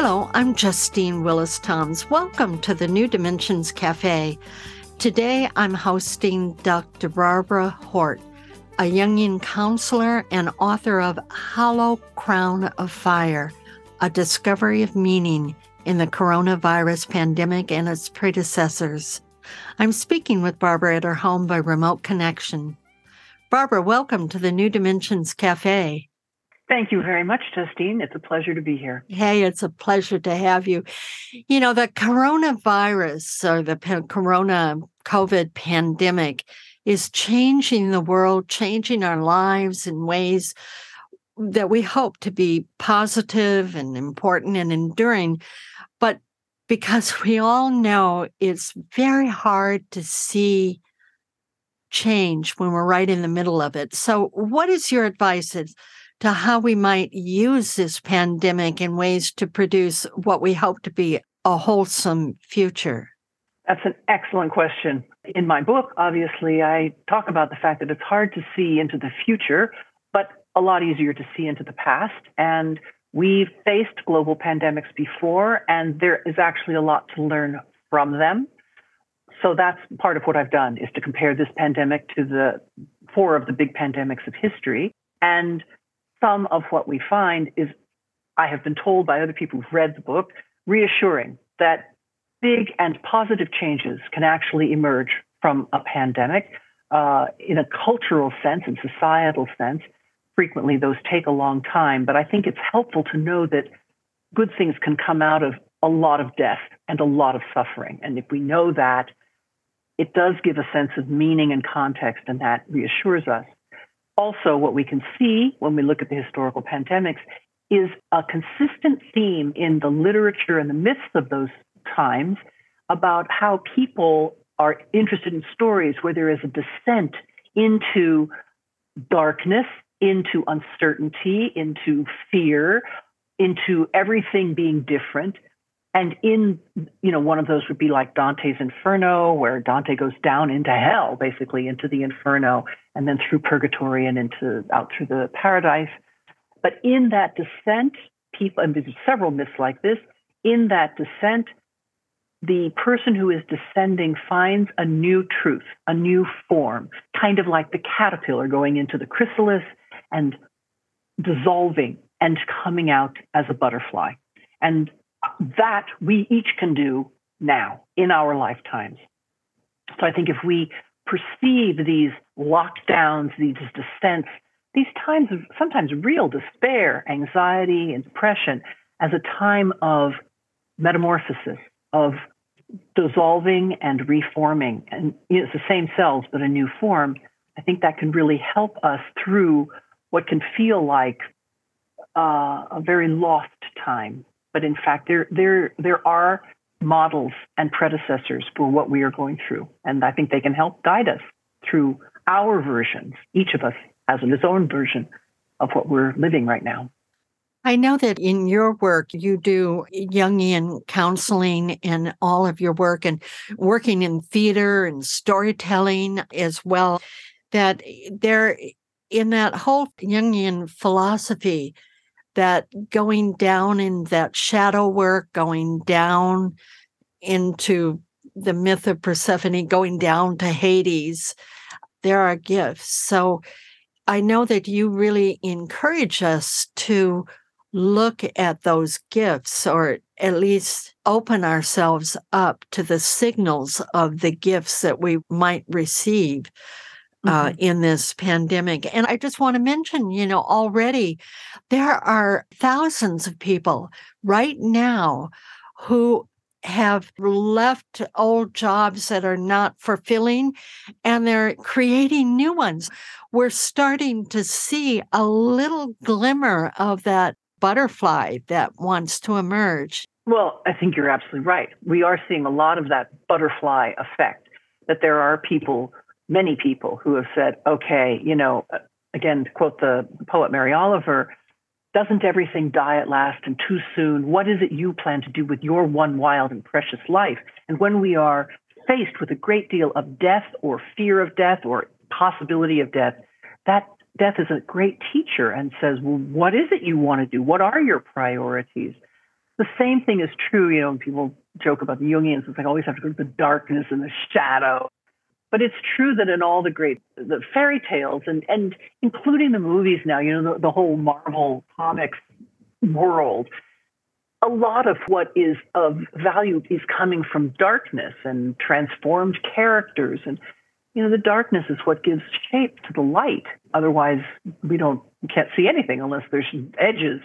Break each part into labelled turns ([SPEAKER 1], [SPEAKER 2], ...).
[SPEAKER 1] Hello, I'm Justine Willis Toms. Welcome to the New Dimensions Cafe. Today I'm hosting Dr. Barbara Hort, a Jungian counselor and author of Hollow Crown of Fire, a discovery of meaning in the coronavirus pandemic and its predecessors. I'm speaking with Barbara at her home by remote connection. Barbara, welcome to the New Dimensions Cafe.
[SPEAKER 2] Thank you very much, Justine. It's a pleasure to be here.
[SPEAKER 1] Hey, it's a pleasure to have you. You know, the coronavirus or the corona COVID pandemic is changing the world, changing our lives in ways that we hope to be positive and important and enduring. But because we all know it's very hard to see change when we're right in the middle of it. So, what is your advice? To how we might use this pandemic in ways to produce what we hope to be a wholesome future?
[SPEAKER 2] That's an excellent question. In my book, obviously, I talk about the fact that it's hard to see into the future, but a lot easier to see into the past. And we've faced global pandemics before, and there is actually a lot to learn from them. So that's part of what I've done is to compare this pandemic to the four of the big pandemics of history and some of what we find is, I have been told by other people who've read the book, reassuring that big and positive changes can actually emerge from a pandemic uh, in a cultural sense and societal sense. Frequently, those take a long time, but I think it's helpful to know that good things can come out of a lot of death and a lot of suffering. And if we know that, it does give a sense of meaning and context, and that reassures us also what we can see when we look at the historical pandemics is a consistent theme in the literature and the myths of those times about how people are interested in stories where there is a descent into darkness, into uncertainty, into fear, into everything being different. And in, you know, one of those would be like Dante's Inferno, where Dante goes down into hell, basically into the Inferno, and then through purgatory and into out through the paradise. But in that descent, people, and there's several myths like this, in that descent, the person who is descending finds a new truth, a new form, kind of like the caterpillar going into the chrysalis and dissolving and coming out as a butterfly. And that we each can do now in our lifetimes. So I think if we perceive these lockdowns, these descents, these times of sometimes real despair, anxiety, and depression as a time of metamorphosis, of dissolving and reforming. And it's the same cells, but a new form. I think that can really help us through what can feel like uh, a very lost time but in fact, there there there are models and predecessors for what we are going through, and I think they can help guide us through our versions. Each of us has his own version of what we're living right now.
[SPEAKER 1] I know that in your work, you do Jungian counseling in all of your work and working in theater and storytelling as well. That there, in that whole Jungian philosophy, that going down in that shadow work, going down into the myth of Persephone, going down to Hades, there are gifts. So I know that you really encourage us to look at those gifts or at least open ourselves up to the signals of the gifts that we might receive uh, mm-hmm. in this pandemic. And I just want to mention, you know, already there are thousands of people right now who have left old jobs that are not fulfilling and they're creating new ones. We're starting to see a little glimmer of that butterfly that wants to emerge.
[SPEAKER 2] Well, I think you're absolutely right. We are seeing a lot of that butterfly effect, that there are people, many people, who have said, okay, you know, again, to quote the poet Mary Oliver, doesn't everything die at last and too soon? What is it you plan to do with your one wild and precious life? And when we are faced with a great deal of death or fear of death or possibility of death, that death is a great teacher and says, well, what is it you want to do? What are your priorities? The same thing is true, you know, when people joke about the Jungians, it's like always have to go to the darkness and the shadow. But it's true that in all the great the fairy tales and, and including the movies now, you know, the, the whole Marvel comics world, a lot of what is of value is coming from darkness and transformed characters. And, you know, the darkness is what gives shape to the light. Otherwise, we don't, we can't see anything unless there's edges.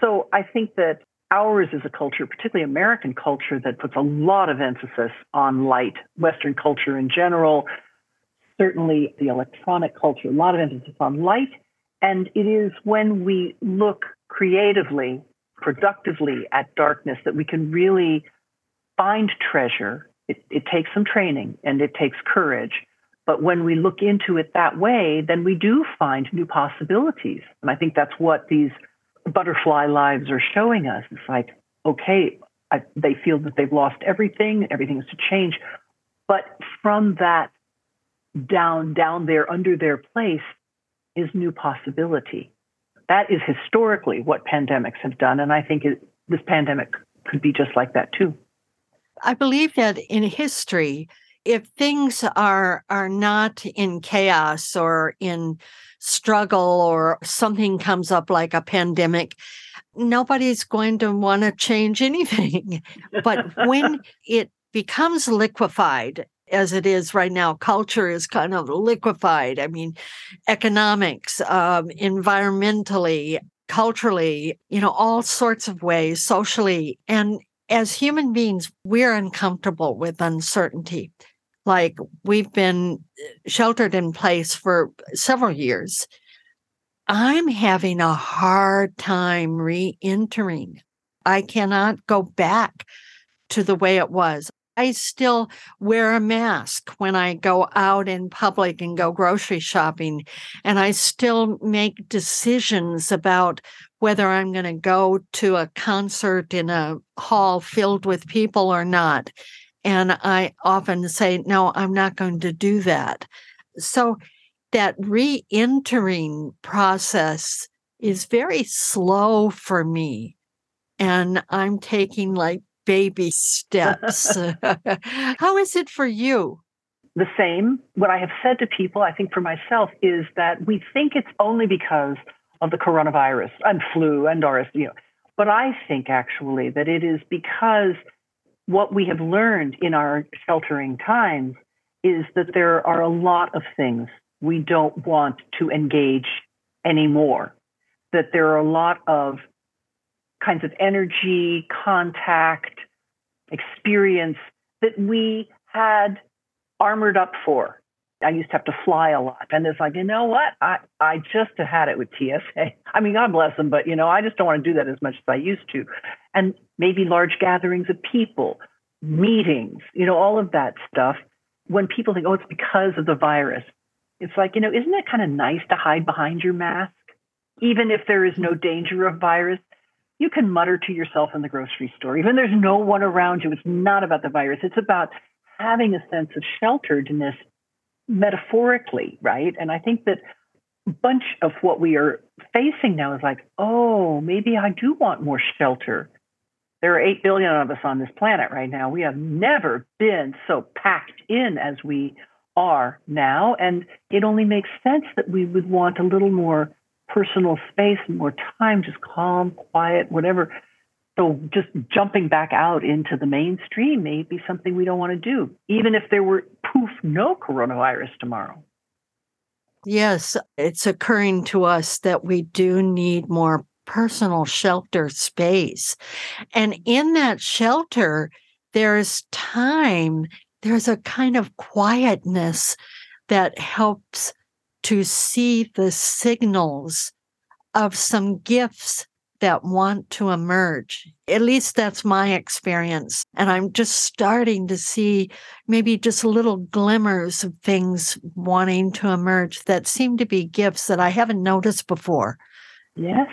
[SPEAKER 2] So I think that ours is a culture, particularly American culture, that puts a lot of emphasis on light, Western culture in general, certainly the electronic culture, a lot of emphasis on light. And it is when we look creatively, productively at darkness that we can really find treasure. It, it takes some training and it takes courage. But when we look into it that way, then we do find new possibilities. And I think that's what these butterfly lives are showing us. It's like, okay, I, they feel that they've lost everything, everything is to change. But from that down, down there, under their place, is new possibility. That is historically what pandemics have done. And I think it, this pandemic could be just like that too.
[SPEAKER 1] I believe that in history, if things are are not in chaos or in struggle or something comes up like a pandemic, nobody's going to want to change anything. but when it becomes liquefied, as it is right now, culture is kind of liquefied. I mean, economics, um, environmentally, culturally, you know, all sorts of ways, socially. And as human beings, we're uncomfortable with uncertainty like we've been uh, sheltered in place for several years. I'm having a hard time re entering. I cannot go back to the way it was. I still wear a mask when I go out in public and go grocery shopping. And I still make decisions about whether I'm going to go to a concert in a hall filled with people or not. And I often say, no, I'm not going to do that. So that re entering process is very slow for me. And I'm taking like baby steps. How is it for you?
[SPEAKER 2] The same. What I have said to people, I think for myself, is that we think it's only because of the coronavirus and flu and RSV. But I think actually that it is because what we have learned in our sheltering times is that there are a lot of things we don't want to engage anymore. That there are a lot of kinds of energy, contact, experience that we had armored up for. I used to have to fly a lot. And it's like, you know what? I, I just had it with TSA. I mean, God bless them, but you know, I just don't want to do that as much as I used to. And maybe large gatherings of people, meetings, you know, all of that stuff. When people think, oh, it's because of the virus, it's like, you know, isn't it kind of nice to hide behind your mask? Even if there is no mm-hmm. danger of virus, you can mutter to yourself in the grocery store. Even there's no one around you. It's not about the virus. It's about having a sense of shelteredness metaphorically, right? And I think that a bunch of what we are facing now is like, oh, maybe I do want more shelter. There are 8 billion of us on this planet right now. We have never been so packed in as we are now. And it only makes sense that we would want a little more personal space, and more time, just calm, quiet, whatever. So just jumping back out into the mainstream may be something we don't want to do, even if there were poof, no coronavirus tomorrow.
[SPEAKER 1] Yes, it's occurring to us that we do need more personal shelter space. And in that shelter, there's time, there's a kind of quietness that helps to see the signals of some gifts that want to emerge. At least that's my experience. And I'm just starting to see maybe just little glimmers of things wanting to emerge that seem to be gifts that I haven't noticed before.
[SPEAKER 2] Yes.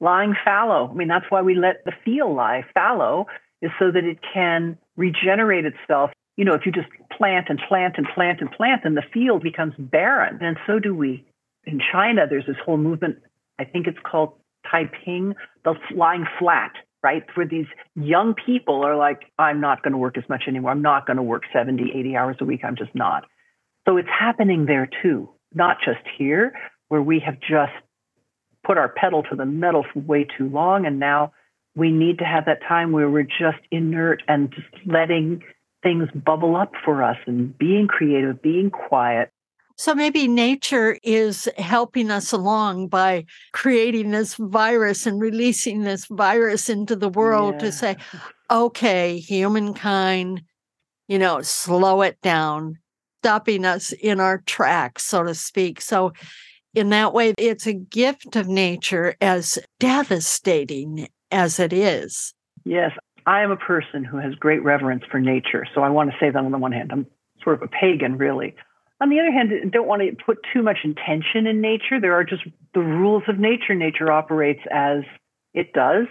[SPEAKER 2] Lying fallow. I mean, that's why we let the field lie fallow, is so that it can regenerate itself. You know, if you just plant and plant and plant and plant, then the field becomes barren. And so do we. In China, there's this whole movement, I think it's called tang ping, the lying flat, right? Where these young people are like, I'm not going to work as much anymore. I'm not going to work 70, 80 hours a week. I'm just not. So it's happening there too, not just here, where we have just put our pedal to the metal for way too long. And now we need to have that time where we're just inert and just letting things bubble up for us and being creative, being quiet,
[SPEAKER 1] so maybe nature is helping us along by creating this virus and releasing this virus into the world yeah. to say, okay, humankind, you know, slow it down, stopping us in our tracks, so to speak. So, in that way, it's a gift of nature as devastating as it is.
[SPEAKER 2] Yes, I am a person who has great reverence for nature. So, I want to say that on the one hand, I'm sort of a pagan, really. On the other hand, don't want to put too much intention in nature. There are just the rules of nature. Nature operates as it does.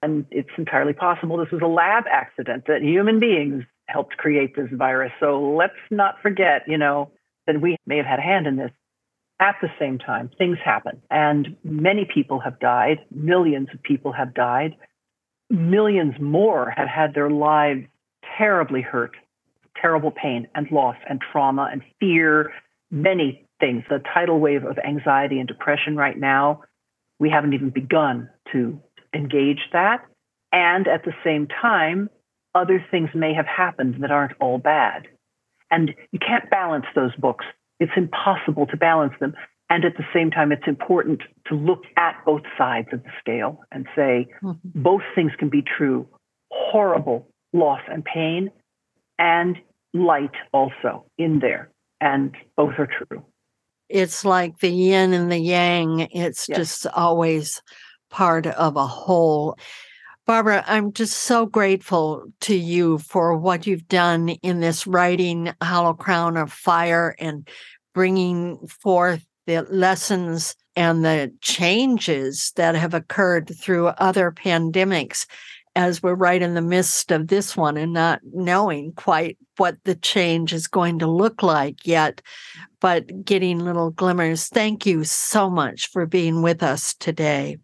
[SPEAKER 2] And it's entirely possible this was a lab accident that human beings helped create this virus. So let's not forget, you know, that we may have had a hand in this. At the same time, things happen, and many people have died. Millions of people have died. Millions more have had their lives terribly hurt terrible pain and loss and trauma and fear, many things. The tidal wave of anxiety and depression right now, we haven't even begun to engage that. And at the same time, other things may have happened that aren't all bad. And you can't balance those books. It's impossible to balance them. And at the same time, it's important to look at both sides of the scale and say mm-hmm. both things can be true horrible loss and pain, and light also in there. And both are true.
[SPEAKER 1] It's like the yin and the yang. It's yes. just always part of a whole. Barbara, I'm just so grateful to you for what you've done in this writing Hollow Crown of Fire and bringing forth the lessons and the changes that have occurred through other pandemics as we're right in the midst of this one and not knowing quite what the change is going to look like yet, but getting little glimmers. Thank you so much for being with us today.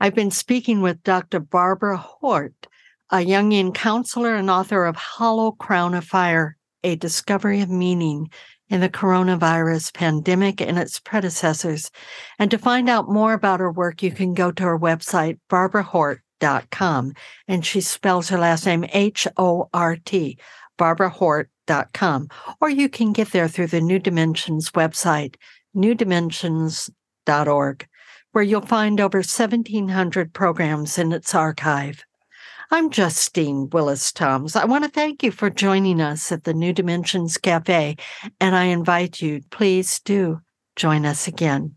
[SPEAKER 1] I've been speaking with Dr. Barbara Hort, a Jungian counselor and author of Hollow Crown of Fire, a discovery of meaning in the coronavirus pandemic and its predecessors. And to find out more about her work, you can go to her website, Barbara Hort com, and she spells her last name H O R T, barbarahort.com. Or you can get there through the New Dimensions website, newdimensions.org, where you'll find over 1,700 programs in its archive. I'm Justine Willis Toms. I want to thank you for joining us at the New Dimensions Cafe, and I invite you, please do join us again.